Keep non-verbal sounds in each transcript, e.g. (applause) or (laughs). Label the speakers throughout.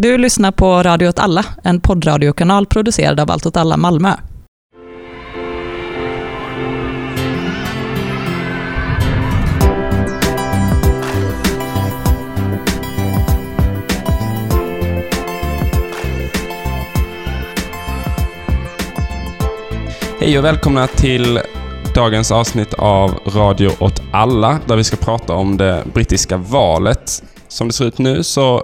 Speaker 1: Du lyssnar på Radio åt alla, en poddradiokanal producerad av Allt åt alla Malmö.
Speaker 2: Hej och välkomna till dagens avsnitt av Radio åt alla, där vi ska prata om det brittiska valet. Som det ser ut nu så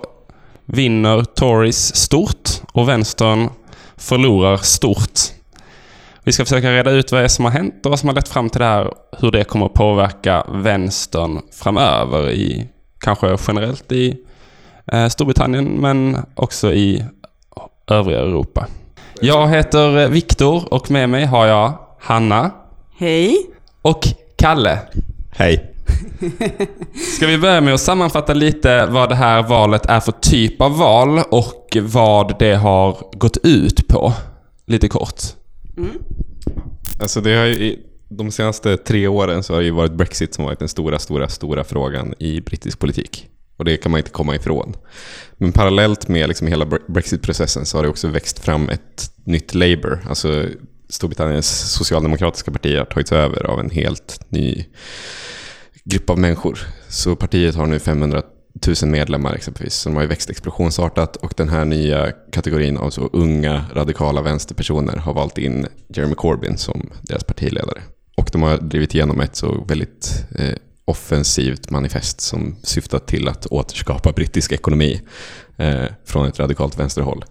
Speaker 2: vinner Tories stort och vänstern förlorar stort. Vi ska försöka reda ut vad det är som har hänt och vad som har lett fram till det här, hur det kommer att påverka vänstern framöver i, kanske generellt i eh, Storbritannien, men också i övriga Europa. Jag heter Viktor och med mig har jag Hanna.
Speaker 3: Hej.
Speaker 2: Och Kalle.
Speaker 4: Hej. (laughs)
Speaker 2: Ska vi börja med att sammanfatta lite vad det här valet är för typ av val och vad det har gått ut på? Lite kort.
Speaker 4: Mm. Alltså det har ju, de senaste tre åren så har det ju varit Brexit som varit den stora, stora, stora frågan i brittisk politik. Och det kan man inte komma ifrån. Men parallellt med liksom hela Brexit-processen så har det också växt fram ett nytt Labour. Alltså Storbritanniens socialdemokratiska parti har tagits över av en helt ny grupp av människor. Så partiet har nu 500 000 medlemmar exempelvis. Så de har ju växt explosionsartat och den här nya kategorin av så unga radikala vänsterpersoner har valt in Jeremy Corbyn som deras partiledare. Och de har drivit igenom ett så väldigt eh, offensivt manifest som syftar till att återskapa brittisk ekonomi eh, från ett radikalt vänsterhåll.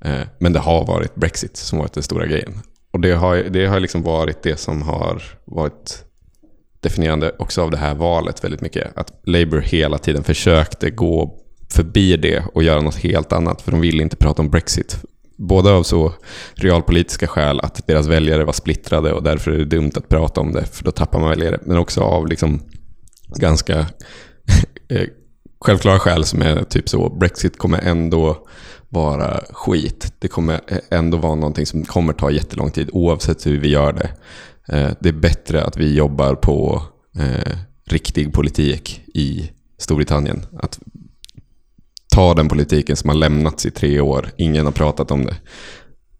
Speaker 4: Eh, men det har varit Brexit som varit den stora grejen. Och det har, det har liksom varit det som har varit definierande också av det här valet väldigt mycket. Att Labour hela tiden försökte gå förbi det och göra något helt annat. För de ville inte prata om Brexit. Både av så realpolitiska skäl, att deras väljare var splittrade och därför är det dumt att prata om det, för då tappar man väljare. Men också av liksom ganska (laughs) eh, självklara skäl som är typ så, Brexit kommer ändå vara skit. Det kommer ändå vara någonting som kommer ta jättelång tid oavsett hur vi gör det. Eh, det är bättre att vi jobbar på eh, riktig politik i Storbritannien. Att ta den politiken som har lämnats i tre år. Ingen har pratat om det.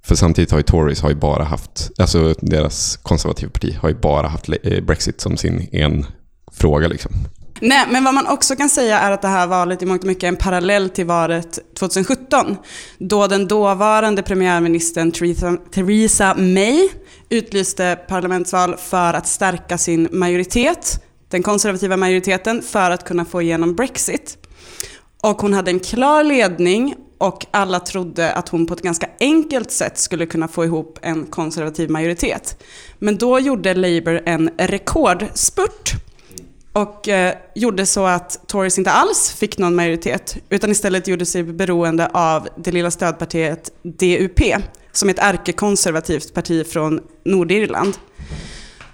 Speaker 4: För samtidigt har ju Tories har ju bara haft, alltså deras konservativa parti har ju bara haft eh, Brexit som sin en fråga liksom.
Speaker 3: Nej, men vad man också kan säga är att det här valet i mångt och mycket är en parallell till valet 2017. Då den dåvarande premiärministern Theresa, Theresa May utlyste parlamentsval för att stärka sin majoritet, den konservativa majoriteten, för att kunna få igenom Brexit. Och hon hade en klar ledning och alla trodde att hon på ett ganska enkelt sätt skulle kunna få ihop en konservativ majoritet. Men då gjorde Labour en rekordspurt och eh, gjorde så att Tories inte alls fick någon majoritet utan istället gjorde sig beroende av det lilla stödpartiet DUP som är ett ärkekonservativt parti från Nordirland.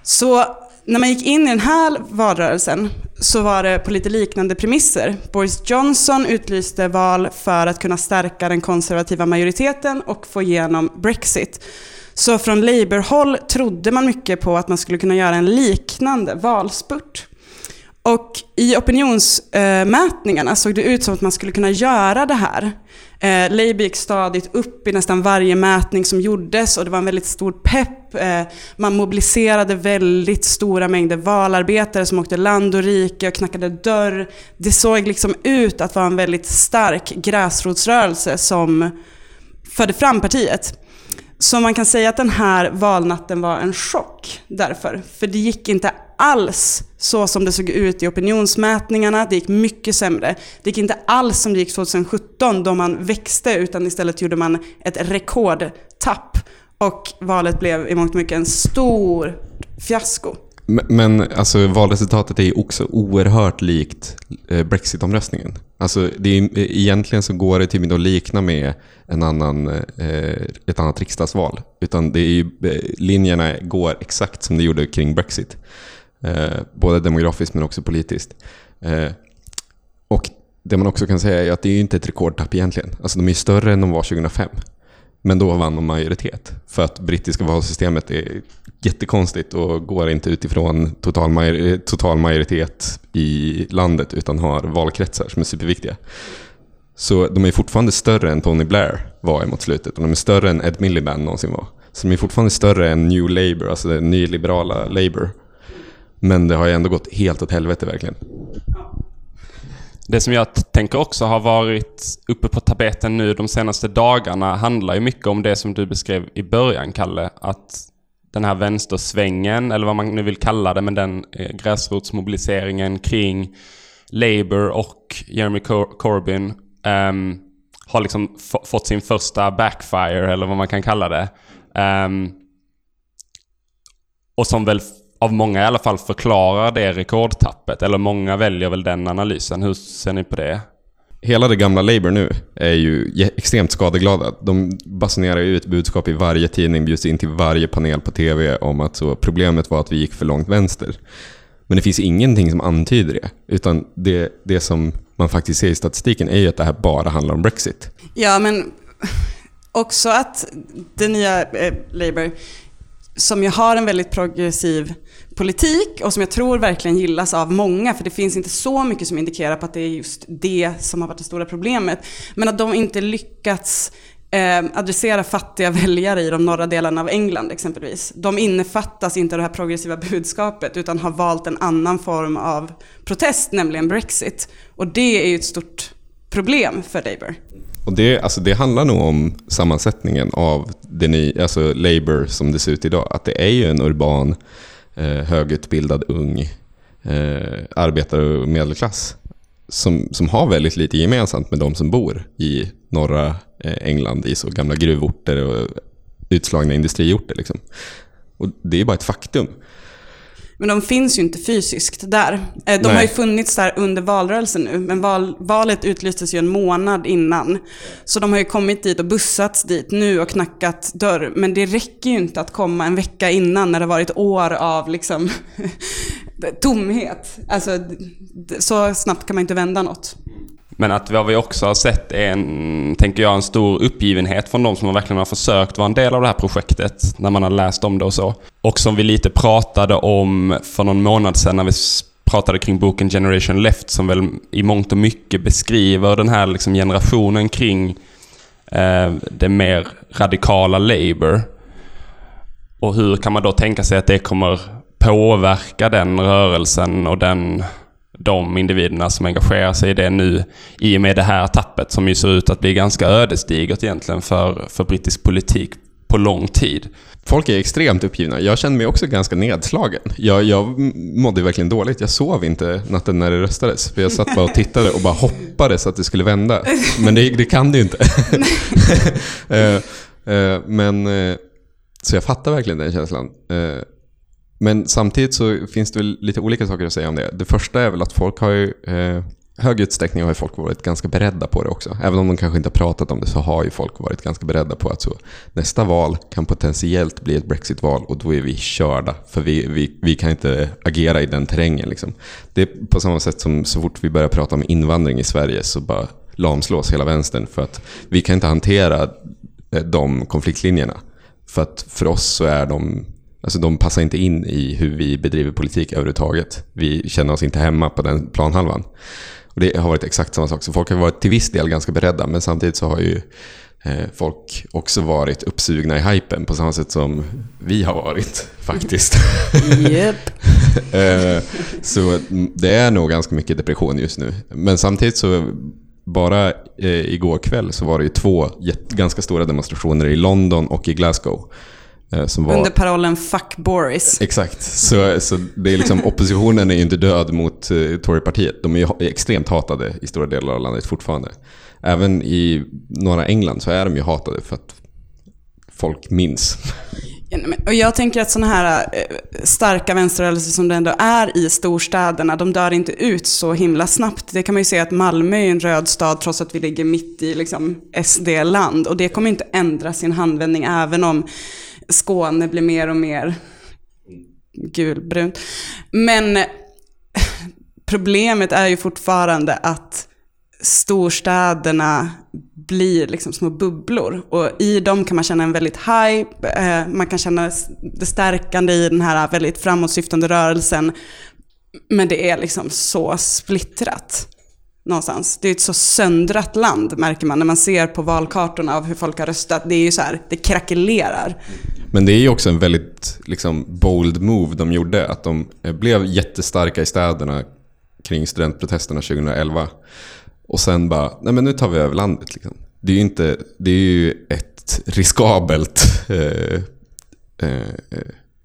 Speaker 3: Så när man gick in i den här valrörelsen så var det på lite liknande premisser. Boris Johnson utlyste val för att kunna stärka den konservativa majoriteten och få igenom Brexit. Så från Labour-håll trodde man mycket på att man skulle kunna göra en liknande valspurt. Och i opinionsmätningarna såg det ut som att man skulle kunna göra det här. Eh, Labour gick stadigt upp i nästan varje mätning som gjordes och det var en väldigt stor pepp. Eh, man mobiliserade väldigt stora mängder valarbetare som åkte land och rike och knackade dörr. Det såg liksom ut att vara en väldigt stark gräsrotsrörelse som förde fram partiet. Så man kan säga att den här valnatten var en chock därför. För det gick inte alls så som det såg ut i opinionsmätningarna. Det gick mycket sämre. Det gick inte alls som det gick 2017 då man växte utan istället gjorde man ett rekordtapp. Och valet blev i mångt och mycket en stor fiasko.
Speaker 4: Men alltså, valresultatet är ju också oerhört likt eh, Brexit-omröstningen. Alltså, det är, eh, egentligen så går det till att likna med en annan, eh, ett annat riksdagsval. Utan det är ju, eh, linjerna går exakt som det gjorde kring Brexit. Eh, både demografiskt men också politiskt. Eh, och det man också kan säga är att det är inte ett rekordtapp egentligen. Alltså de är större än de var 2005. Men då vann de majoritet. För att brittiska valsystemet är jättekonstigt och går inte utifrån total, major total majoritet i landet utan har valkretsar som är superviktiga. Så de är fortfarande större än Tony Blair var mot slutet. Och de är större än Ed Miliband någonsin var. Så de är fortfarande större än New Labour, alltså det nyliberala Labour. Men det har ju ändå gått helt åt helvete verkligen.
Speaker 2: Det som jag tänker också har varit uppe på tapeten nu de senaste dagarna handlar ju mycket om det som du beskrev i början, Kalle. Att den här vänstersvängen, eller vad man nu vill kalla det, men den eh, gräsrotsmobiliseringen kring Labour och Jeremy Corbyn um, har liksom fått sin första backfire, eller vad man kan kalla det. Um, och som väl av många i alla fall förklarar det rekordtappet. Eller många väljer väl den analysen. Hur ser ni på det?
Speaker 4: Hela det gamla Labour nu är ju extremt skadeglada. De basunerar ju ut budskap i varje tidning, bjuds in till varje panel på TV om att så problemet var att vi gick för långt vänster. Men det finns ingenting som antyder det. Utan det, det som man faktiskt ser i statistiken är ju att det här bara handlar om Brexit.
Speaker 3: Ja, men också att det nya eh, Labour, som ju har en väldigt progressiv politik och som jag tror verkligen gillas av många, för det finns inte så mycket som indikerar på att det är just det som har varit det stora problemet. Men att de inte lyckats eh, adressera fattiga (laughs) väljare i de norra delarna av England exempelvis. De innefattas inte av det här progressiva budskapet utan har valt en annan form av protest, nämligen Brexit. Och det är ju ett stort problem för Labour.
Speaker 4: Och det, alltså det handlar nog om sammansättningen av det ny, alltså Labour som det ser ut idag. Att det är ju en urban eh, högutbildad ung eh, arbetare och medelklass som, som har väldigt lite gemensamt med de som bor i norra eh, England i så gamla gruvorter och utslagna industriorter. Liksom. Och det är bara ett faktum.
Speaker 3: Men de finns ju inte fysiskt där. Eh, de Nej. har ju funnits där under valrörelsen nu, men val, valet utlystes ju en månad innan. Så de har ju kommit dit och bussats dit nu och knackat dörr. Men det räcker ju inte att komma en vecka innan när det varit år av liksom (laughs) tomhet. Alltså, så snabbt kan man inte vända något.
Speaker 2: Men att vad vi också har sett är en, tänker jag, en stor uppgivenhet från de som verkligen har försökt vara en del av det här projektet när man har läst om det och så. Och som vi lite pratade om för någon månad sedan när vi pratade kring boken Generation Left som väl i mångt och mycket beskriver den här liksom generationen kring eh, det mer radikala Labour. Och hur kan man då tänka sig att det kommer påverka den rörelsen och den de individerna som engagerar sig i det nu i och med det här tappet som ju ser ut att bli ganska ödesdigert egentligen för, för brittisk politik på lång tid.
Speaker 4: Folk är extremt uppgivna. Jag kände mig också ganska nedslagen. Jag, jag mådde verkligen dåligt. Jag sov inte natten när det röstades. För jag satt bara och tittade och bara hoppades att det skulle vända. Men det, det kan det ju inte. uh, (laughs) uh, men, uh, så jag fattar verkligen den känslan. Men samtidigt så finns det väl lite olika saker att säga om det. Det första är väl att folk har ju, eh, hög utsträckning har ju folk varit ganska beredda på det också. Även om de kanske inte har pratat om det så har ju folk varit ganska beredda på att så, nästa val kan potentiellt bli ett Brexit-val och då är vi körda. För vi, vi, vi kan inte agera i den terrängen. Liksom. Det är på samma sätt som så fort vi börjar prata om invandring i Sverige så bara lamslås hela vänstern. För att vi kan inte hantera eh, de konfliktlinjerna. För att för oss så är de Alltså de passar inte in i hur vi bedriver politik överhuvudtaget. Vi känner oss inte hemma på den planhalvan. Och det har varit exakt samma sak. Så folk har varit till viss del ganska beredda, men samtidigt så har ju eh, folk också varit uppsugna i hypen på samma sätt som vi har varit (laughs) faktiskt.
Speaker 3: Yep. (laughs)
Speaker 4: eh, så det är nog ganska mycket depression just nu. Men samtidigt så bara eh, igår kväll så var det ju två ganska stora demonstrationer i London och i Glasgow.
Speaker 3: Eh, var... Under parollen “Fuck Boris”.
Speaker 4: Exakt. Så, så det är liksom, (laughs) oppositionen är ju inte död mot uh, Torypartiet. De är ju extremt hatade i stora delar av landet fortfarande. Även i norra England så är de ju hatade för att folk minns.
Speaker 3: Och jag tänker att sådana här eh, starka vänsterrörelser som det ändå är i storstäderna, de dör inte ut så himla snabbt. Det kan man ju se att Malmö är en röd stad trots att vi ligger mitt i liksom SD-land. Och det kommer inte ändra sin handvändning även om Skåne blir mer och mer gulbrunt. Men problemet är ju fortfarande att storstäderna blir liksom små bubblor. Och i dem kan man känna en väldigt hype, eh, man kan känna det stärkande i den här väldigt framåtsyftande rörelsen. Men det är liksom så splittrat någonstans. Det är ett så söndrat land märker man när man ser på valkartorna av hur folk har röstat. Det är ju så här, det krackelerar.
Speaker 4: Men det är ju också en väldigt liksom, bold move de gjorde. Att de eh, blev jättestarka i städerna kring studentprotesterna 2011. Och sen bara, nej men nu tar vi över landet. Liksom. Det är ju, inte, det är ju ett riskabelt... Eh, eh,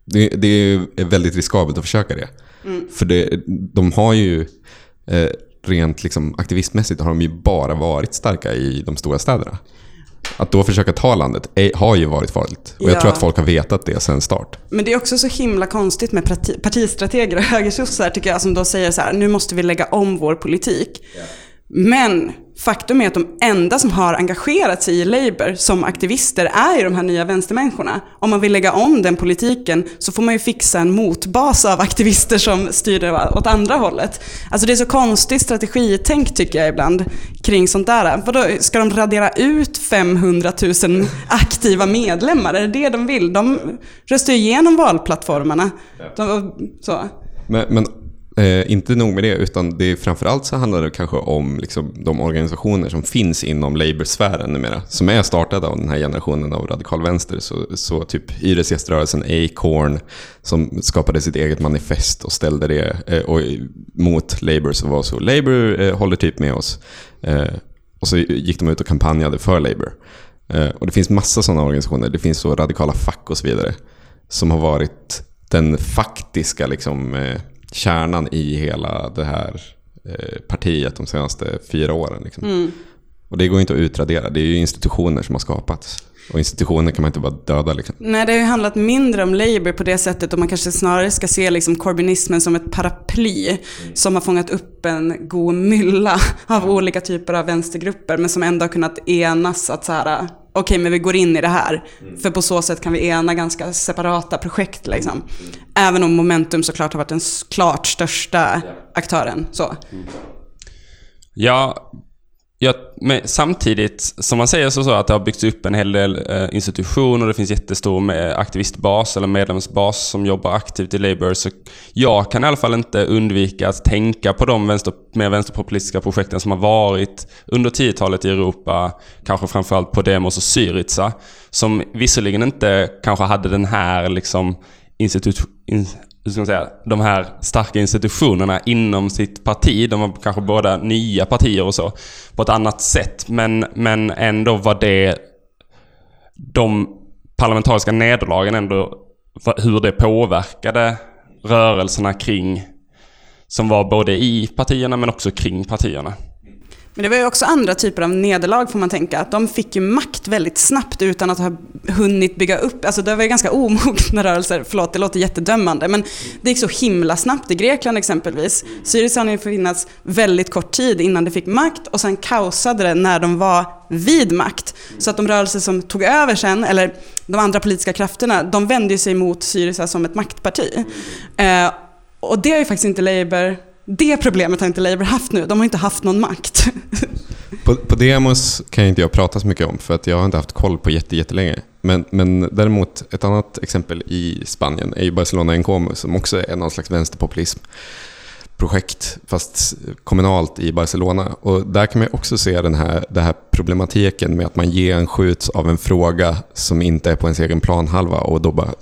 Speaker 4: det, det, är väldigt riskabelt att försöka det. Mm. För det, de har ju... Eh, rent liksom, aktivistmässigt har de ju bara varit starka i de stora städerna. Att då försöka ta landet är, har ju varit farligt. Och jag ja. tror att folk har vetat det sedan start.
Speaker 3: Men det är också så himla konstigt med parti, partistrateger och högersossar tycker jag som då säger så här, nu måste vi lägga om vår politik. Yeah. Men faktum är att de enda som har engagerat sig i Labour som aktivister är ju de här nya vänstermänniskorna. Om man vill lägga om den politiken så får man ju fixa en motbas av aktivister som styr det åt andra hållet. Alltså det är så konstigt strategitänk tycker jag ibland kring sånt där. Vadå, ska de radera ut 500 000 aktiva medlemmar? Är det det de vill? De röstar ju igenom valplattformarna. De, så.
Speaker 4: Men, men Eh, inte nog med det, utan det är framförallt så handlar det kanske om liksom, de organisationer som finns inom Labour-sfären numera. Som är startade av den här generationen av radikal vänster. Så, så typ hyresgäströrelsen Acorn som skapade sitt eget manifest och ställde det eh, och, mot Labour. Så var så, Labour eh, håller typ med oss. Eh, och så gick de ut och kampanjade för Labour. Eh, och det finns massa sådana organisationer. Det finns så radikala fack och så vidare. Som har varit den faktiska liksom, eh, kärnan i hela det här eh, partiet de senaste fyra åren. Liksom. Mm. Och det går inte att utradera. Det är ju institutioner som har skapats. Och institutioner kan man inte bara döda. Liksom.
Speaker 3: Nej, det har ju handlat mindre om Labour på det sättet och man kanske snarare ska se liksom corbynismen som ett paraply mm. som har fångat upp en god mylla av olika typer av vänstergrupper men som ändå har kunnat enas att så här, okej okay, men vi går in i det här. Mm. För på så sätt kan vi ena ganska separata projekt liksom. Mm. Även om Momentum såklart har varit den klart största aktören. Så. Mm.
Speaker 2: Ja, Ja, men samtidigt som man säger så, så att det har byggts upp en hel del eh, institutioner, det finns jättestor med aktivistbas eller medlemsbas som jobbar aktivt i Labour. Så jag kan i alla fall inte undvika att tänka på de vänster, mer vänsterpopulistiska projekten som har varit under 10-talet i Europa. Kanske framförallt Podemos och Syriza. Som visserligen inte kanske hade den här liksom institut, in, hur ska man säga, de här starka institutionerna inom sitt parti. De var kanske båda nya partier och så. På ett annat sätt. Men, men ändå var det de parlamentariska nederlagen ändå hur det påverkade rörelserna kring som var både i partierna men också kring partierna.
Speaker 3: Men det var ju också andra typer av nederlag får man tänka. Att de fick ju makt väldigt snabbt utan att ha hunnit bygga upp, alltså det var ju ganska omogna rörelser, förlåt det låter jättedömande, men det gick så himla snabbt i Grekland exempelvis. Syriza hann ju finnas väldigt kort tid innan det fick makt och sen kaosade det när de var vid makt. Så att de rörelser som tog över sen, eller de andra politiska krafterna, de vände sig mot Syriza som ett maktparti. Eh, och det har ju faktiskt inte Labour det problemet har inte Labour haft nu. De har inte haft någon makt. (laughs)
Speaker 4: På, på Demos kan inte jag prata så mycket om för att jag har inte haft koll på jättelänge. Men, men däremot ett annat exempel i Spanien är ju Barcelona Encomo som också är någon slags vänsterpopulism projekt fast kommunalt i Barcelona. Och där kan man också se den här, den här problematiken med att man genskjuts av en fråga som inte är på ens egen planhalva och då bara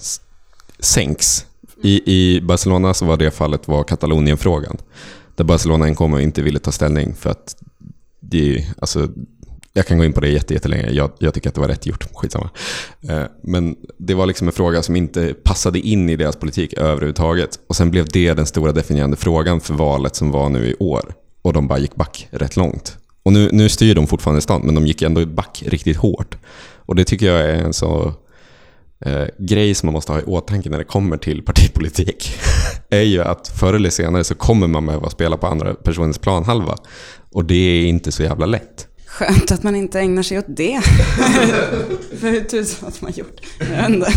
Speaker 4: sänks i, I Barcelona så var det fallet var Katalonienfrågan. Där Barcelona enkom inte ville ta ställning för att det, alltså, jag kan gå in på det jättelänge. Jag, jag tycker att det var rätt gjort. Skitsamma. Eh, men det var liksom en fråga som inte passade in i deras politik överhuvudtaget. Och sen blev det den stora definierande frågan för valet som var nu i år. Och de bara gick back rätt långt. Och nu, nu styr de fortfarande stan, men de gick ändå back riktigt hårt. Och det tycker jag är en så eh, grej som man måste ha i åtanke när det kommer till partipolitik (laughs) är ju att förr eller senare så kommer man behöva spela på andra personens planhalva. Och det är inte så jävla lätt.
Speaker 3: Skönt att man inte ägnar sig åt det. (laughs) För hur tusan har man gjort? Jag (laughs)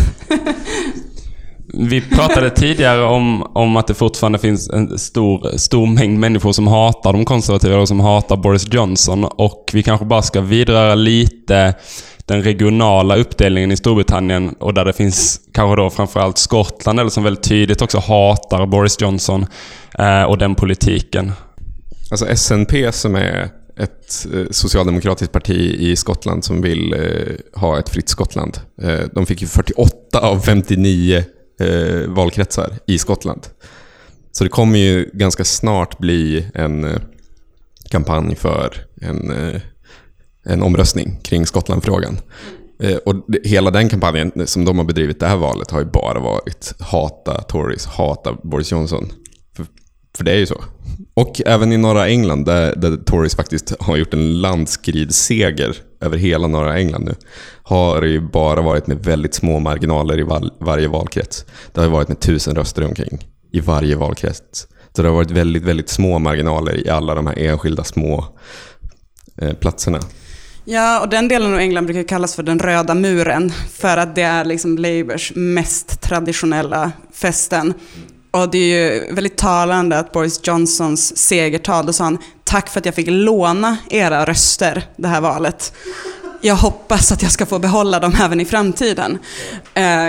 Speaker 2: Vi pratade tidigare om, om att det fortfarande finns en stor, stor mängd människor som hatar de konservativa och som hatar Boris Johnson. Och vi kanske bara ska vidröra lite den regionala uppdelningen i Storbritannien och där det finns kanske då framförallt Skottland eller som väldigt tydligt också hatar Boris Johnson eh, och den politiken.
Speaker 4: Alltså SNP som är ett eh, socialdemokratiskt parti i Skottland som vill eh, ha ett fritt Skottland. De fick ju 48 av 59 valkretsar i Skottland. Så det kommer ju ganska snart bli en kampanj för en, eh, en omröstning kring Skottlandfrågan. Eh, och hela den kampanjen som de har bedrivit det här valet har ju bara varit hata Tories, hata Boris Johnson. För, för det är ju så. Och även i norra England där, där Tories faktiskt har gjort en landskridsseger över hela norra England nu. Har det ju bara varit med väldigt små marginaler i val, varje valkrets. Det har ju varit med tusen röster omkring i varje valkrets. Så det har varit väldigt, väldigt små marginaler i alla de här enskilda små eh, platserna.
Speaker 3: Ja, och den delen av England brukar kallas för den röda muren, för att det är liksom Labours mest traditionella fästen. Och det är ju väldigt talande att Boris Johnsons segertal, då sa han tack för att jag fick låna era röster det här valet. Jag hoppas att jag ska få behålla dem även i framtiden. Eh,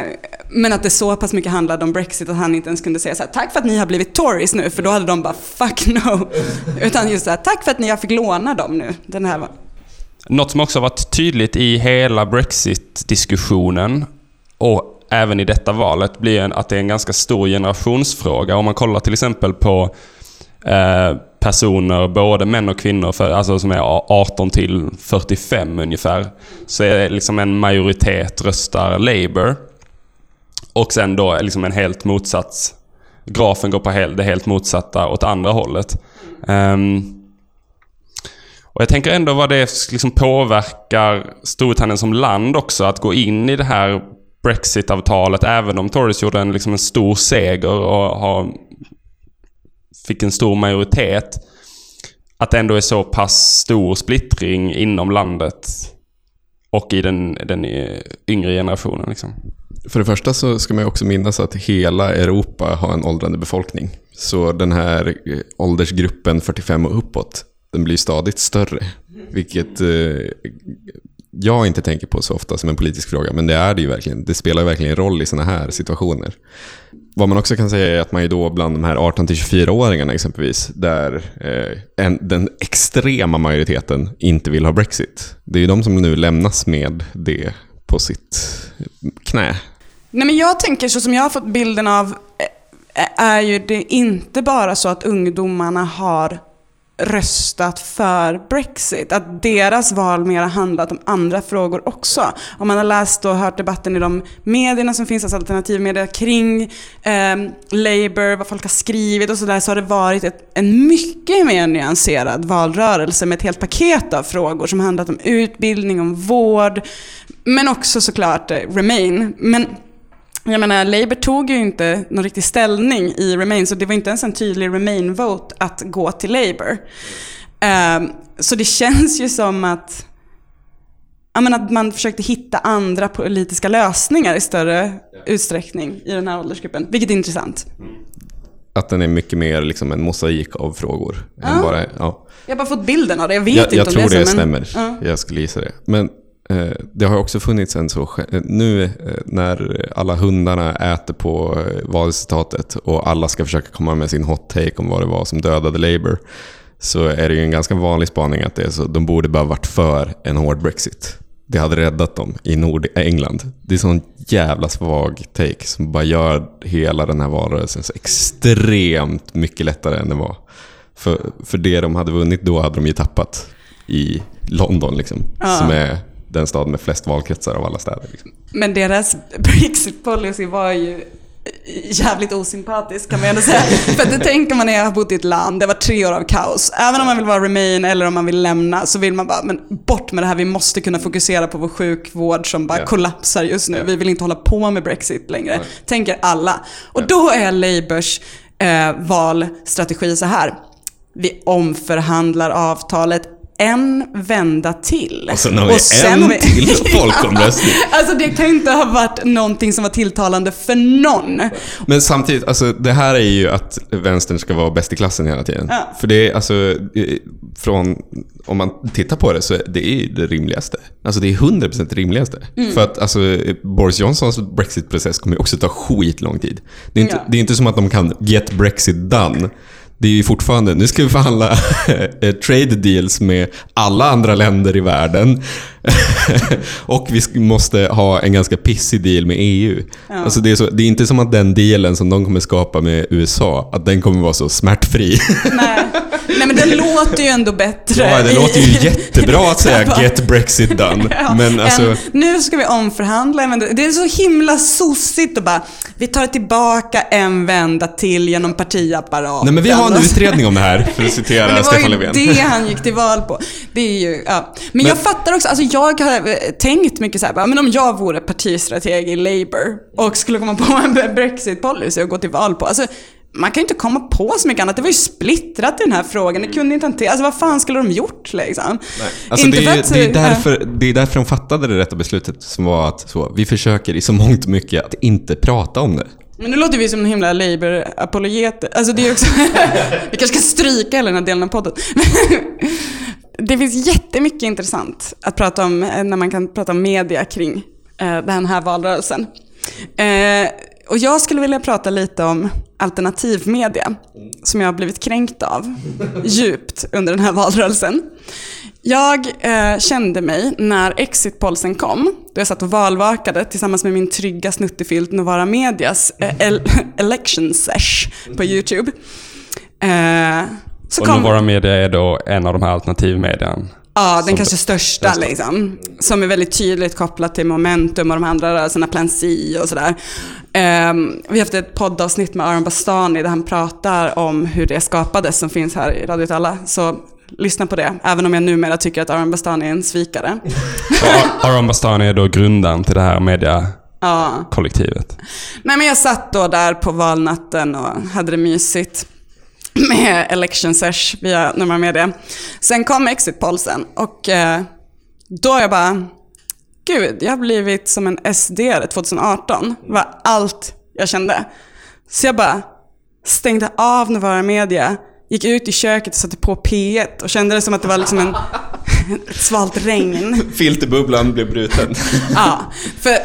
Speaker 3: men att det så pass mycket handlade om Brexit att han inte ens kunde säga så här, tack för att ni har blivit Tories nu, för då hade de bara fuck no. Utan just så här, tack för att ni fick låna dem nu. Den här
Speaker 2: något som också varit tydligt i hela Brexit-diskussionen och även i detta valet blir att det är en ganska stor generationsfråga. Om man kollar till exempel på eh, personer, både män och kvinnor, för, alltså som är 18 till 45 ungefär, så är det liksom en majoritet röstar Labour. Och sen då liksom en helt motsats. Grafen går på det helt motsatta åt andra hållet. Um, och jag tänker ändå vad det liksom påverkar Storbritannien som land också, att gå in i det här Brexit-avtalet, även om Tories gjorde en, liksom en stor seger och har, fick en stor majoritet. Att det ändå är så pass stor splittring inom landet och i den, den eh, yngre generationen. Liksom.
Speaker 4: För det första så ska man också minnas att hela Europa har en åldrande befolkning. Så den här eh, åldersgruppen 45 och uppåt, den blir stadigt större. Vilket eh, jag inte tänker på så ofta som en politisk fråga, men det är det ju verkligen. Det spelar verkligen roll i sådana här situationer. Vad man också kan säga är att man ju då bland de här 18-24-åringarna exempelvis, där eh, en, den extrema majoriteten inte vill ha Brexit. Det är ju de som nu lämnas med det på sitt knä.
Speaker 3: Nej, men jag tänker så som jag har fått bilden av eh, är ju det inte bara så att ungdomarna har röstat för Brexit. Att deras val mer har handlat om andra frågor också. Om man har läst och hört debatten i de medierna som finns, alltså alternativmedia kring eh, Labour, vad folk har skrivit och sådär, så har det varit ett, en mycket mer nyanserad valrörelse med ett helt paket av frågor som handlat om utbildning, om vård, men också såklart eh, Remain. Men jag menar, Labour tog ju inte någon riktig ställning i Remain, så det var inte ens en tydlig Remain-vote att gå till Labour. Um, så det (laughs) känns ju som att, menar, att man försökte hitta andra politiska lösningar i större utsträckning i den här åldersgruppen, vilket är intressant.
Speaker 4: Att den är mycket mer liksom en mosaik av frågor.
Speaker 3: Ja.
Speaker 4: Bara, ja.
Speaker 3: Jag har bara fått bilden av det, jag vet
Speaker 4: jag,
Speaker 3: inte
Speaker 4: jag
Speaker 3: om
Speaker 4: tror
Speaker 3: det är
Speaker 4: det
Speaker 3: så,
Speaker 4: stämmer.
Speaker 3: Ja.
Speaker 4: Jag skulle gissa det. Men det har också funnits en så... eh, Nu eh, när alla hundarna äter på eh, valresultatet och alla ska försöka komma med sin hot take om vad det var som dödade Labour. Så är det ju en ganska vanlig spaning att det är så, de borde bara varit för en hård Brexit. Det hade räddat dem i Nordengland. Det är sån jävla svag take som bara gör hela den här valrörelsen så extremt mycket lättare än det var. För, för det de hade vunnit då hade de ju tappat i London liksom.
Speaker 3: Ja.
Speaker 4: Som är den stad med flest valkretsar av alla städer. Liksom.
Speaker 3: Men deras (laughs) Brexit policy var ju jävligt osympatisk kan man ändå säga. (laughs) För det tänker man när jag har bott i ett land, det var tre år av kaos. Även om man vill vara remain eller om man vill lämna så vill man bara, men bort med det här, vi måste kunna fokusera på vår sjukvård som bara
Speaker 4: Ja.
Speaker 3: kollapsar just nu.
Speaker 4: Ja.
Speaker 3: Vi vill inte hålla på med Brexit längre.
Speaker 4: Nej.
Speaker 3: Tänker alla. Och då är Labours eh, valstrategi så här. Vi omförhandlar avtalet en vända till.
Speaker 4: Och sen har vi
Speaker 3: sen
Speaker 4: en till (laughs) folkomröstning.
Speaker 3: Alltså det kan ju inte ha varit någonting som var tilltalande för någon.
Speaker 4: Men samtidigt, alltså, det här är ju att vänstern ska vara bäst i klassen hela tiden.
Speaker 3: Ja.
Speaker 4: För det är alltså, från, om man tittar på det så är det är det rimligaste. Alltså det är 100% rimligaste.
Speaker 3: Mm.
Speaker 4: För att alltså, Boris Johnsons Brexit-process kommer ju också ta skitlång tid. Det är, inte,
Speaker 3: Ja.
Speaker 4: det är inte som att de kan get Brexit done. Det är ju fortfarande, nu ska vi förhandla (laughs) eh, trade deals med alla andra länder i världen. (laughs) och vi måste ha en ganska pissig deal med EU.
Speaker 3: Ja.
Speaker 4: Alltså det, är så, det är inte som att den dealen som de kommer skapa med USA, att den kommer vara så smärtfri.
Speaker 3: Nej. (laughs) Nej men det låter ju ändå bättre.
Speaker 4: ja, det låter ju jättebra att säga (laughs) “get Brexit done”.
Speaker 3: Ja,
Speaker 4: Men alltså...
Speaker 3: en, nu ska vi omförhandla. Det är så himla sossigt och bara, vi tar tillbaka en vända till genom partiapparaten.
Speaker 4: Nej men vi har en utredning om det här, för att
Speaker 3: Men
Speaker 4: citera
Speaker 3: det var
Speaker 4: Stefan
Speaker 3: ju
Speaker 4: Löfven.
Speaker 3: det han gick till val på. Det är ju, ja. Men, jag fattar också, alltså jag har eh, tänkt mycket så här, men om jag vore partistrateg i Labour och skulle komma på en Brexit-policy och gå till val på, alltså man kan ju inte komma på så mycket annat. Det var ju splittrat i den här frågan. Det kunde inte hantera. Alltså vad fan skulle de gjort liksom?
Speaker 4: Alltså
Speaker 3: Inte
Speaker 4: det, är,
Speaker 3: att-
Speaker 4: det, är därför, det är därför de fattade det rätta beslutet som var att så, vi försöker i så mångt mycket att inte prata om det.
Speaker 3: Men nu låter vi som en himla Labour-apologeter. Alltså det är också... (laughs) vi kanske ska stryka hela den här delen av podden. (laughs) det finns jättemycket intressant att prata om eh, när man kan prata om media kring eh, den här valrörelsen. Eh, och jag skulle vilja prata lite om alternativmedia, som jag har blivit kränkt av djupt under den här valrörelsen. Jag eh, kände mig när exitpolsen kom, då jag satt och valvakade tillsammans med min trygga snuttefilt Novara Medias eh, el- (laughs) election sesh på YouTube. Eh, så
Speaker 2: Och
Speaker 3: kom,
Speaker 2: Novara Media är då en av de här alternativmedierna.
Speaker 3: Ja, den kanske största liksom. Som är väldigt tydligt kopplat till Momentum och de andra rörelserna, Plan C och sådär. Ehm, vi har haft ett poddavsnitt med Aron Bastani där han pratar om hur det skapades som finns här i Radio Alla. Så lyssna på det, även om jag numera tycker att Aron Bastani är en svikare. (laughs)
Speaker 2: Aron Bastani är då grundaren till det här mediakollektivet.
Speaker 3: Ja. Nej men jag satt då där på valnatten och hade det mysigt (clears throat) med election sesh via Nummer Media. Sen kom exitpolsen och eh, då jag bara, gud, jag har blivit som en SD 2018. Det var allt jag kände. Så jag bara stängde av Novara Media, gick ut i köket och satte på P1 och kände det som att det var liksom en, (laughs) ett svalt regn.
Speaker 4: Filterbubblan blev bruten.
Speaker 3: Ja, för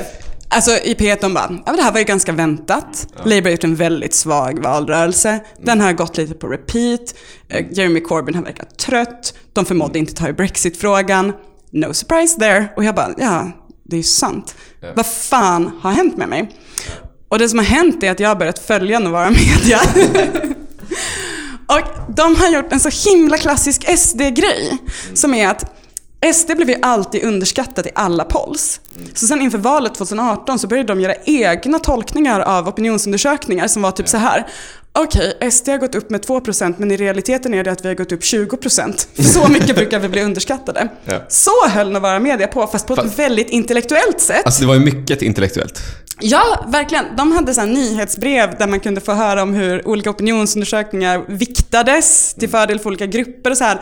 Speaker 3: alltså i P1 de bara, ja men det här var ju ganska väntat. Labour har gjort en väldigt svag valrörelse. Den har gått lite på repeat. Eh, Jeremy Corbyn har verkat trött. De förmådde inte ta i Brexit-frågan. No surprise there. Och jag bara, ja, det är ju sant. Vad fan har hänt med mig? Och det som har hänt är att jag har börjat följa Novara (laughs) Media. (laughs) Och de har gjort en så himla klassisk SD-grej. Som är att SD blev ju alltid underskattat i alla polls. Så sen inför valet 2018 så började de göra egna tolkningar av opinionsundersökningar som var typ så här. Okej, SD har gått upp med 2% men i realiteten är det att vi har gått upp 20%. För så mycket (laughs) brukar vi bli underskattade.
Speaker 4: Ja.
Speaker 3: Så höll Novara Media på, fast på ett
Speaker 4: Fast-
Speaker 3: väldigt intellektuellt sätt.
Speaker 4: Alltså det var ju mycket intellektuellt.
Speaker 3: Ja, verkligen. De hade så här nyhetsbrev där man kunde få höra om hur olika opinionsundersökningar viktades till fördel för olika grupper och så här.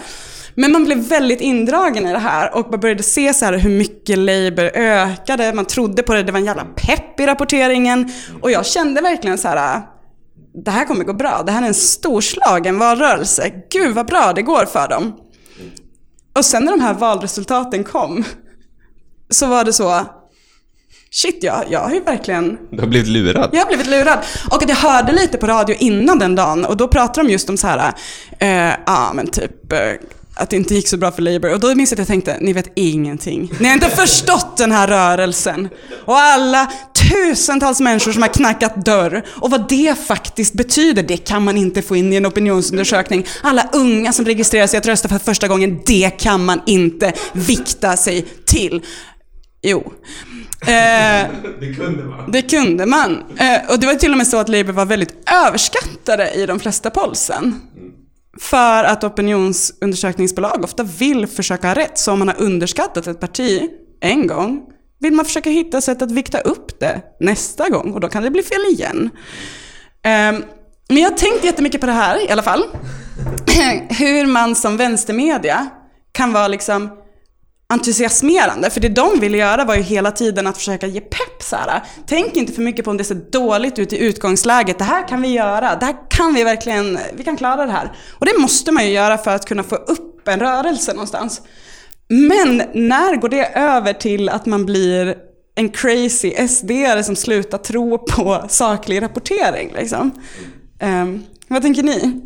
Speaker 3: Men man blev väldigt indragen i det här och man började se så här hur mycket Labour ökade. Man trodde på det, det var en jävla pepp i rapporteringen. Och jag kände verkligen så här, det här kommer gå bra. Det här är en storslagen valrörelse. Gud vad bra det går för dem. Och sen när de här valresultaten kom så var det så, shit jag, jag har ju verkligen
Speaker 4: Du har blivit lurad.
Speaker 3: jag har blivit lurad. Och att jag hörde lite på radio innan den dagen och då pratade de just om så här, eh, ja men typ eh, att det inte gick så bra för Labour. Och då minns jag att jag tänkte, ni vet ingenting. Ni har inte förstått den här rörelsen. Och alla tusentals människor som har knackat dörr. Och vad det faktiskt betyder, det kan man inte få in i en opinionsundersökning. Alla unga som registrerar sig att rösta för första gången, det kan man inte vikta sig till. Jo. Eh,
Speaker 4: Det kunde man.
Speaker 3: det kunde man. Eh, och det var till och med så att Labour var väldigt överskattade i de flesta polsen. För att opinionsundersökningsbolag ofta vill försöka ha rätt. Så om man har underskattat ett parti en gång vill man försöka hitta sätt att vikta upp det nästa gång. Och då kan det bli fel igen. Ehm, men jag har tänkt jättemycket på det här i alla fall. (clears throat) Hur man som vänstermedia kan vara liksom entusiasmerande. För det de ville göra var ju hela tiden att försöka ge pepp. Så här. Tänk inte för mycket på om det ser dåligt ut i utgångsläget. Det här kan vi göra. Det här kan vi verkligen, vi kan klara det här. Och det måste man ju göra för att kunna få upp en rörelse någonstans. Men när går det över till att man blir en crazy sd som slutar tro på saklig rapportering? Liksom? Um, vad tänker ni?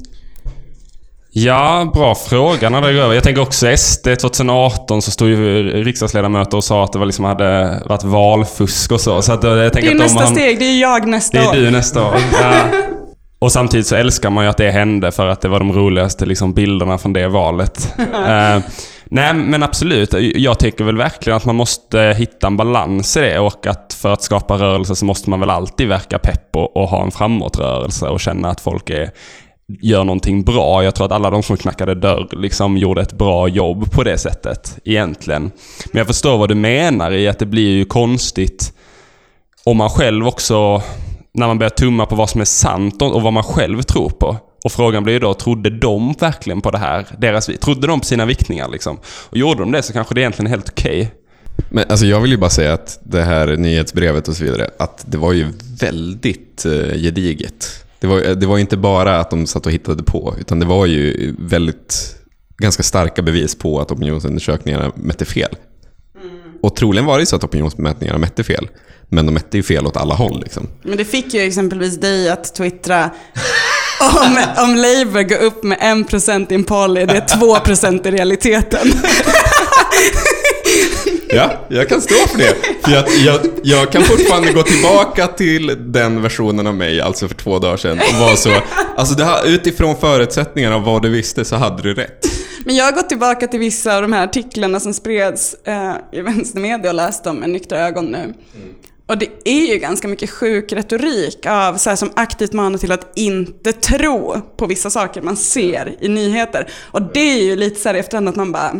Speaker 2: Ja, bra fråga när det går över. Jag tänker också SD 2018 så stod ju riksdagsledamöter och sa att det var liksom hade varit valfusk och så. så att jag tänker
Speaker 3: Det är
Speaker 2: att
Speaker 3: nästa
Speaker 2: har-
Speaker 3: steg, det är jag nästa
Speaker 2: Det är
Speaker 3: år.
Speaker 2: du nästa år. Ja. (laughs) Och samtidigt så älskar man ju att det hände för att det var de roligaste liksom, bilderna från det valet. (laughs) Eh, nej men absolut, jag tycker väl verkligen att man måste hitta en balans i det och att för att skapa rörelse så måste man väl alltid verka pepp och, och ha en framåtrörelse och känna att folk är, gör någonting bra. Jag tror att alla de som knackade dörr liksom gjorde ett bra jobb på det sättet egentligen. Men jag förstår vad du menar i att det blir ju konstigt om man själv också, när man börjar tumma på vad som är sant och vad man själv tror på. Och frågan blir ju då, trodde de verkligen på det här? Deras, trodde de på sina viktningar liksom? Och gjorde de det så kanske det egentligen är helt okej.
Speaker 4: Men alltså jag vill ju bara säga att det här nyhetsbrevet och så vidare, att det var ju väldigt eh, gediget. Det var, det var inte bara att de satt och hittade på, utan det var ju väldigt, ganska starka bevis på att opinionsundersökningarna mätte fel. Och troligen var det så att opinionsmätningarna mätte fel. Men de mätte ju fel åt alla håll. Liksom.
Speaker 3: Men det fick ju exempelvis dig att twittra om, om Labour går upp med 1% i en poll är det 2% i realiteten. (laughs)
Speaker 4: Ja, jag kan stå för det. För jag, jag, jag kan fortfarande gå tillbaka till den versionen av mig, alltså för två dagar sedan, och vara så... Alltså det här, utifrån förutsättningarna av vad du visste så hade du rätt.
Speaker 3: Men jag har gått tillbaka till vissa av de här artiklarna som spreds eh, i vänstermedia och läst dem med nyktra ögon nu. Och det är ju ganska mycket sjuk retorik av så här, som aktivt manar till att inte tro på vissa saker man ser i nyheter. Och det är ju lite så här i efterhand att man bara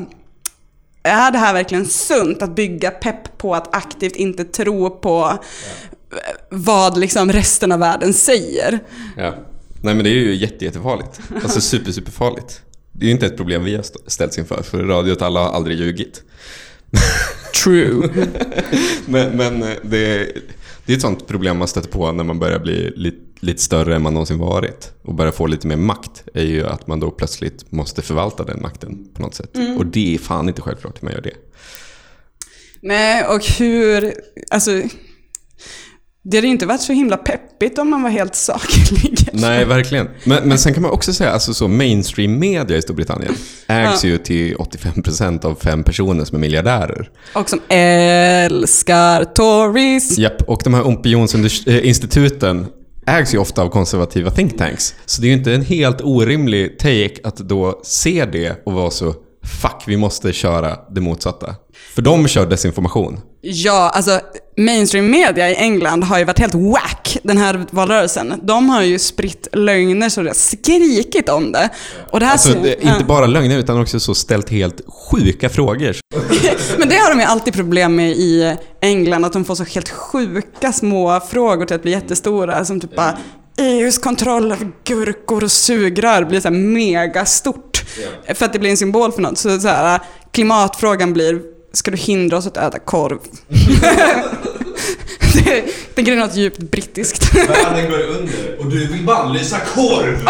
Speaker 3: är det här verkligen sunt att bygga pepp på att aktivt inte tro på eh, vad liksom resten av världen säger?
Speaker 4: Ja. Nej men det är ju jätte, jättefarligt. Alltså super, superfarligt. Det är ju inte ett problem vi har st- ställts inför, för Radio åt alla har aldrig ljugit.
Speaker 1: True. (laughs)
Speaker 4: Men, men eh, det, det är ett sånt problem man stöter på när man börjar bli lite, lite större än man någonsin varit. Och börjar få lite mer makt. är ju att man då plötsligt måste förvalta den makten på något sätt. Och det är fan inte självklart hur man gör det.
Speaker 3: Nej, och hur... Alltså, det hade ju inte varit så himla peppigt om man var helt saklig.
Speaker 4: Nej, verkligen. Men, men sen kan man också säga, alltså så mainstream media i Storbritannien ägs ju till 85% av fem personer som är miljardärer.
Speaker 3: Och som älskar Tories.
Speaker 4: Japp, och de här opinionsinstituten ägs ju ofta av konservativa think tanks. Så det är ju inte en helt orimlig take att då se det och vara så Fuck, vi måste köra det motsatta. För de kör desinformation.
Speaker 3: Ja, alltså mainstream media i England har ju varit helt whack den här valrörelsen. De har ju spritt lögner så det har skrikit om det. Och det här
Speaker 4: Alltså, det inte bara lögner utan också så ställt helt sjuka frågor. (laughs)
Speaker 3: Men det har de ju alltid problem med i England, att de får så helt sjuka små frågor till att bli jättestora. Som typ bara EUs kontroll över gurkor och sugrör blir så här megastort. För att det blir en symbol för något. Så, så här, klimatfrågan blir, ska du hindra oss att äta korv? (laughs) det, är något djupt brittiskt.
Speaker 5: Världen går under och du vill bannlysa korv!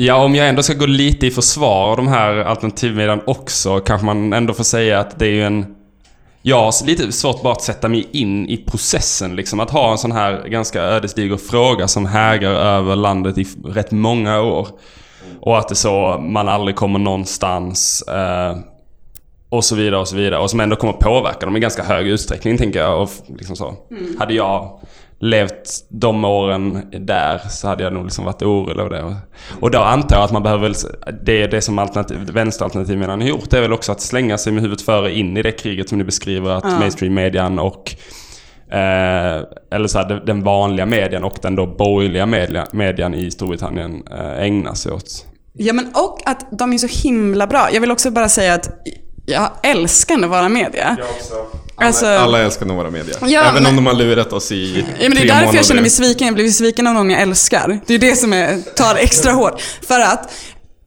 Speaker 2: Ja, om jag ändå ska gå lite i försvar av de här alternativmedierna också, kanske man ändå får säga att det är ju en... Jag har lite svårt bara att sätta mig in i processen, liksom. Att ha en sån här ganska ödesdiger fråga som hägar över landet i rätt många år. Och att det så, man aldrig kommer någonstans. Eh, och så vidare och så vidare. Och som ändå kommer påverka dem i ganska hög utsträckning, tänker jag. Och liksom så. Hade jag levt de åren där så hade jag nog liksom varit orolig över det. Och då antar jag att man behöver väl, det, det som alternativ, vänsteralternativmedierna har gjort är väl också att slänga sig med huvudet före in i det kriget som ni beskriver att
Speaker 3: Ja.
Speaker 2: mainstream-median och Eh, eller så här, den vanliga medien och den då borgerliga media, median i Storbritannien eh, ägnar sig åt.
Speaker 3: Ja, men och att de är så himla bra. Jag vill också bara säga att jag älskar att vara media. Alltså,
Speaker 4: Alla älskar nog våra media.
Speaker 3: Ja,
Speaker 4: Även
Speaker 3: men-
Speaker 4: om de har lurat oss i
Speaker 3: Ja, men det är därför
Speaker 4: månader.
Speaker 3: jag känner mig sviken. Jag blir sviken av någon jag älskar. Det är det som är, tar extra hårt. För att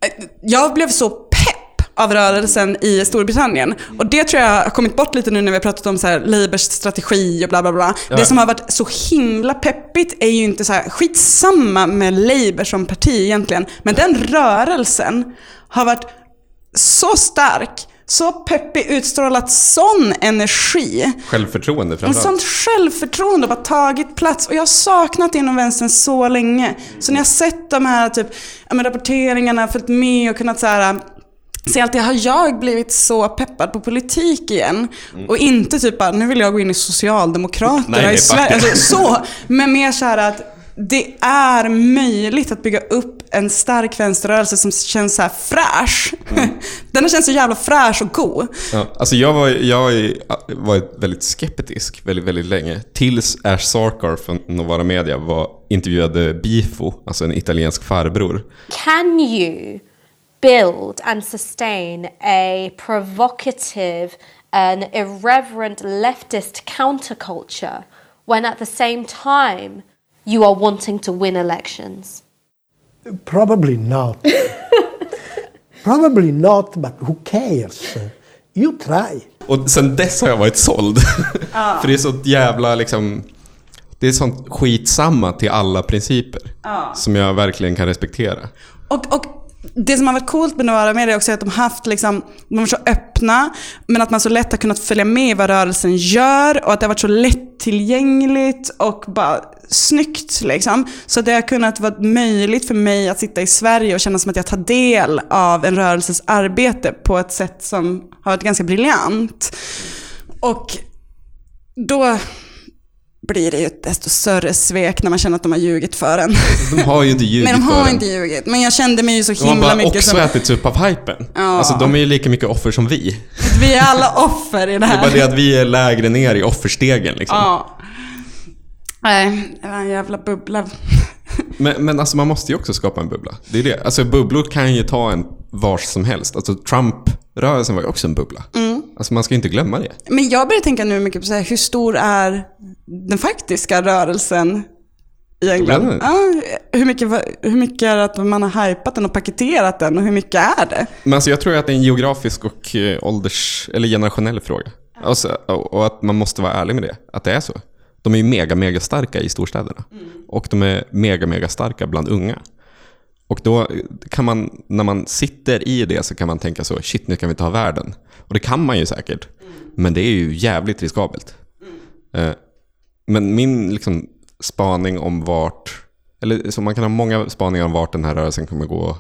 Speaker 3: eh, jag blev så pepp av rörelsen i Storbritannien. Och det tror jag har kommit bort lite nu när vi har pratat om så här Labours strategi och bla bla bla. Det som har varit så himla peppigt är ju inte så här skitsamma med Labour som parti egentligen. Men den rörelsen har varit så stark Så peppig, utstrålat sån energi.
Speaker 4: Självförtroende
Speaker 3: En
Speaker 4: framförallt.
Speaker 3: sånt självförtroende och bara tagit plats. Och jag har saknat det inom vänstern så länge. Så när jag har sett de här typ, ja, rapporteringarna, följt med och kunnat så här, se allt det, har jag blivit så peppad på politik igen. Och inte typ bara, nu vill jag gå in i Socialdemokraterna
Speaker 4: Nej, nej,
Speaker 3: i Sverige. Alltså, så, men mer så här att det är möjligt att bygga upp en stark vänsterrörelse som känns så här fräsch. (laughs) Den har känts så jävla fräsch och god.
Speaker 4: Ja, alltså jag var, jag var varit väldigt skeptisk väldigt, väldigt länge. Tills Ash Sarkar från Novara Media var, intervjuade Bifo, alltså en italiensk farbror.
Speaker 6: Can you build and sustain a provocative and irreverent leftist counterculture when at the same time you are wanting to win elections?
Speaker 7: Probably not. (laughs) Probably not, but who cares? You try.
Speaker 4: Och sen dess har jag varit såld. (laughs) För det är så jävla liksom... Det är sånt skitsamma till alla principer. Som jag verkligen kan respektera.
Speaker 3: Och, och det som har varit coolt med Novara Media också är att de har haft liksom, de var så öppna, men att man så lätt har kunnat följa med i vad rörelsen gör och att det har varit så lättillgängligt och bara snyggt. Liksom. Så det har kunnat vara möjligt för mig att sitta i Sverige och känna som att jag tar del av en rörelses arbete på ett sätt som har varit ganska briljant. Och då blir det ju ett desto större svek när man känner att de har ljugit för en.
Speaker 4: De har ju inte ljugit
Speaker 3: Men de har inte ljugit. Men jag kände mig ju så
Speaker 4: De har
Speaker 3: himla
Speaker 4: bara
Speaker 3: mycket
Speaker 4: också
Speaker 3: som...
Speaker 4: ätits upp av hypen.
Speaker 3: Ja.
Speaker 4: Alltså de är ju lika mycket offer som vi.
Speaker 3: Vi är alla offer i det
Speaker 4: Det är
Speaker 3: här.
Speaker 4: bara det att vi är lägre ner i offerstegen liksom.
Speaker 3: Ja. Nej, det var en jävla bubbla.
Speaker 4: Men, men alltså man måste ju också skapa en bubbla. Det är det. Alltså bubblor kan ju ta en vars som helst. Alltså Trump-rörelsen var ju också en bubbla.
Speaker 3: Mm.
Speaker 4: Alltså man ska inte glömma det.
Speaker 3: Men jag börjar tänka nu mycket på så här, hur stor är den faktiska rörelsen i England? Ja, hur, mycket, hur mycket är det att man har hypat den och paketerat den och hur mycket är det?
Speaker 4: Men alltså jag tror att det är en geografisk och eh, ålders eller generationell fråga. Alltså, och att man måste vara ärlig med det. Att det är så. De är ju mega, mega starka i storstäderna. Och de är mega, mega starka bland unga. Och då kan man, när man sitter i det så kan man tänka så, shit nu kan vi ta världen. Och det kan man ju säkert. Men det är ju jävligt riskabelt. Eh, Men min liksom, spaning om vart, eller så man kan ha många spaningar om vart den här rörelsen kommer gå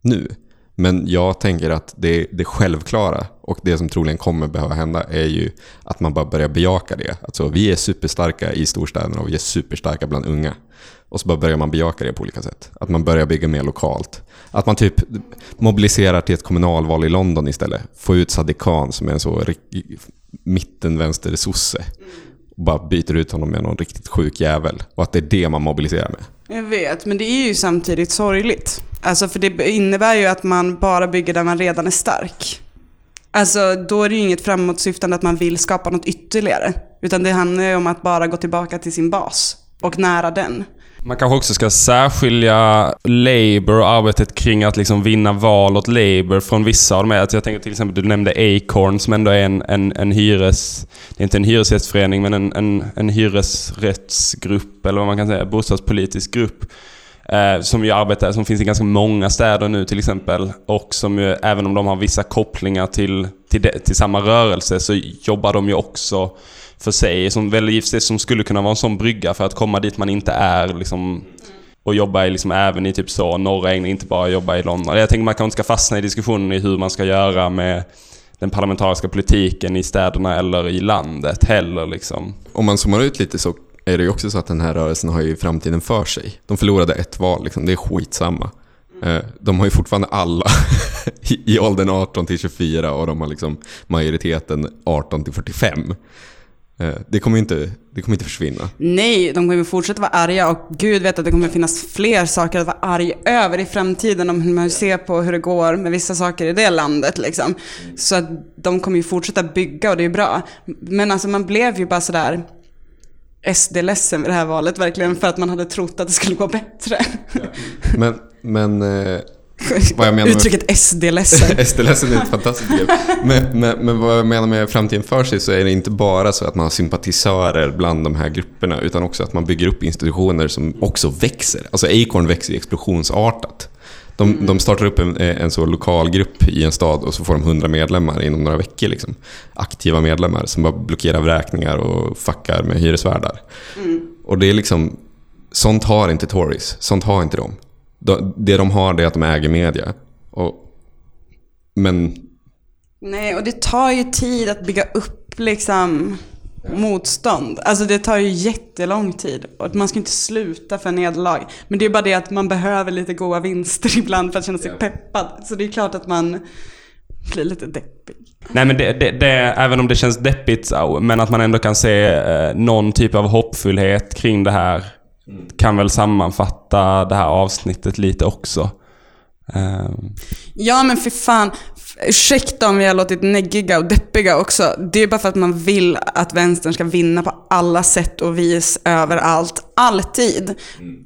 Speaker 4: nu. Men jag tänker att det, det självklara och det som troligen kommer behöva hända är ju att man bara börjar bejaka det. Alltså, vi är superstarka i storstäderna och vi är superstarka bland unga. Och så bara börjar man bejaka det på olika sätt. Att man börjar bygga mer lokalt. Att man typ mobiliserar till ett kommunalval i London istället. Få ut Sadiq Khan som är en så rik- mitten-vänster-sosse. Och bara byter ut honom med någon riktigt sjuk jävel. Och att det är det man mobiliserar med.
Speaker 3: Jag vet, men det är ju samtidigt sorgligt. Alltså för det innebär ju att man bara bygger där man redan är stark. Alltså då är det ju inget framåtsyftande att man vill skapa något ytterligare. Utan det handlar ju om att bara gå tillbaka till sin bas och nära den.
Speaker 2: Man kanske också ska särskilja Labour och arbetet kring att liksom vinna val åt Labour från vissa av de här. Alltså jag tänker till exempel, du nämnde Acorn som ändå är en, en, en hyres... Det är inte en hyresgästförening, men en, en, en hyresrättsgrupp, eller vad man kan säga, bostadspolitisk grupp. Eh, som ju arbetar, som finns i ganska många städer nu till exempel. Och som ju, även om de har vissa kopplingar till, till, de, till samma rörelse, så jobbar de ju också för sig. Som väl som skulle kunna vara en sån brygga för att komma dit man inte är. Liksom, och jobba i, liksom, även i typ så norra England, inte bara jobba i London. Jag tänker man kanske inte ska fastna i diskussionen i hur man ska göra med den parlamentariska politiken i städerna eller i landet heller. Liksom.
Speaker 4: Om man zoomar ut lite så är det ju också så att den här rörelsen har ju framtiden för sig. De förlorade ett val, liksom. det är skitsamma. Eh, De har ju fortfarande alla (laughs) i åldern 18 till 24 och de har liksom majoriteten 18 till 45. Eh, Det kommer ju inte, det kommer inte försvinna.
Speaker 3: Nej, de kommer fortsätta vara arga och gud vet att det kommer finnas fler saker att vara arg över i framtiden om man ser på hur det går med vissa saker i det landet. Liksom. Så att de kommer ju fortsätta bygga och det är bra. Men alltså man blev ju bara sådär SD-ledsen vid det här valet verkligen för att man hade trott att det skulle gå bättre.
Speaker 4: Men, men eh, vad jag menar med-
Speaker 3: Uttrycket SD-ledsen.
Speaker 4: SD-ledsen (laughs) är ett fantastiskt begrepp. Men, men, men vad jag menar med framtiden för sig så är det inte bara så att man har sympatisörer bland de här grupperna utan också att man bygger upp institutioner som också växer. Alltså Acorn växer explosionsartat. De, de startar upp en, en så lokal grupp i en stad och så får de 100 medlemmar inom några veckor. Liksom. Aktiva medlemmar som bara blockerar vräkningar och fuckar med hyresvärdar. Och det är liksom, sånt har inte Tories. Sånt har inte de. de. Det de har är att de äger media. Och, men
Speaker 3: Nej, och det tar ju tid att bygga upp liksom motstånd. Alltså det tar ju jättelång tid. Och man ska inte sluta för nederlag. Men det är bara det att man behöver lite goda vinster (laughs) ibland för att känna sig peppad. Så det är klart att man blir lite deppig.
Speaker 2: Nej men det, det, det, även om det känns deppigt, men att man ändå kan se eh, någon typ av hoppfullhet kring det här. Kan väl sammanfatta det här avsnittet lite också. Ehm,
Speaker 3: Ja men för fan. Ursäkta om vi har låtit neggiga och deppiga också. Det är bara för att man vill att vänstern ska vinna på alla sätt och vis överallt, alltid.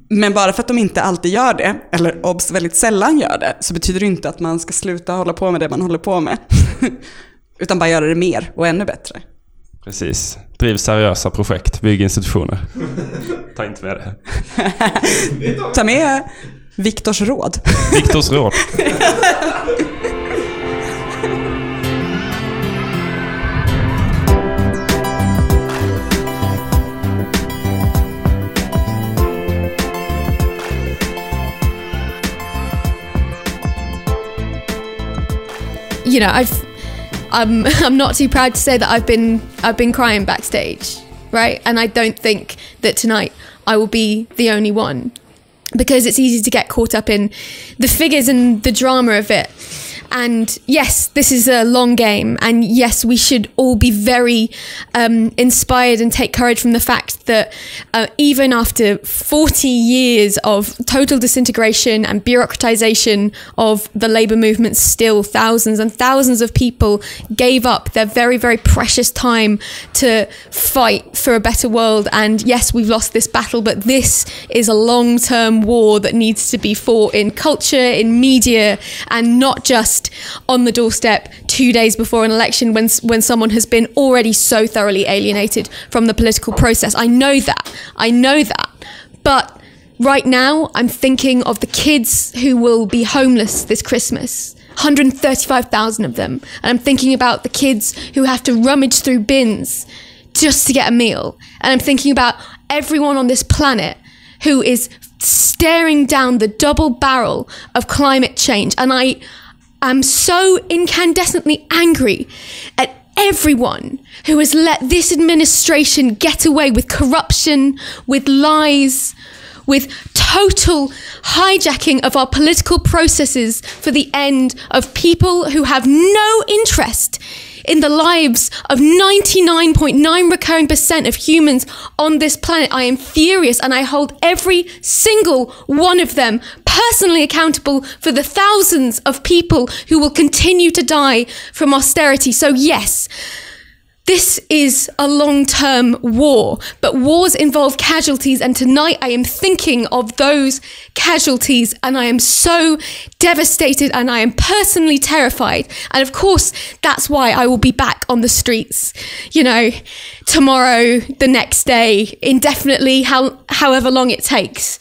Speaker 3: Men bara för att de inte alltid gör det, eller obs väldigt sällan gör det, så betyder det inte att man ska sluta hålla på med det man håller på med. (laughs) Utan bara göra det mer och ännu bättre.
Speaker 2: precis. Driv seriösa projekt, bygg institutioner. (laughs) Ta inte med det. (laughs)
Speaker 3: Ta med Viktors råd.
Speaker 2: Viktors råd.
Speaker 8: You know, I've I'm (laughs) I'm not too proud to say that I've been I've been crying backstage, right? And I don't think that tonight I will be the only one because it's easy to get caught up in the figures and the drama of it. And yes, this is a long game, and yes, we should all be very um, inspired and take courage from the fact that uh, even after 40 years of total disintegration and bureaucratization of the labor movement, still thousands and thousands of people gave up their very, very precious time to fight for a better world. And yes, we've lost this battle, but this is a long term war that needs to be fought in culture, in media, and not just on the doorstep two days before an election when, when someone has been already so thoroughly alienated from the political process. I know that. I know that. But right now, I'm thinking of the kids who will be homeless this Christmas. 135,000 of them. And I'm thinking about the kids who have to rummage through bins just to get a meal. And I'm thinking about everyone on this planet who is staring down the double barrel of climate change. And I am so incandescently angry at everyone who has let this administration get away with corruption, with lies, with total hijacking of our political processes for the end of people who have no interest in the lives of 99.9 recurring percent of humans on this planet. I am furious and I hold every single one of them personally accountable for the thousands of people who will continue to die from austerity. So, yes. This is a long term war, but wars involve casualties, and tonight I am thinking of those casualties, and I am so devastated and I am personally terrified. And of course, that's why I will be back on the streets, you know, tomorrow, the next day, indefinitely, how, however long it takes.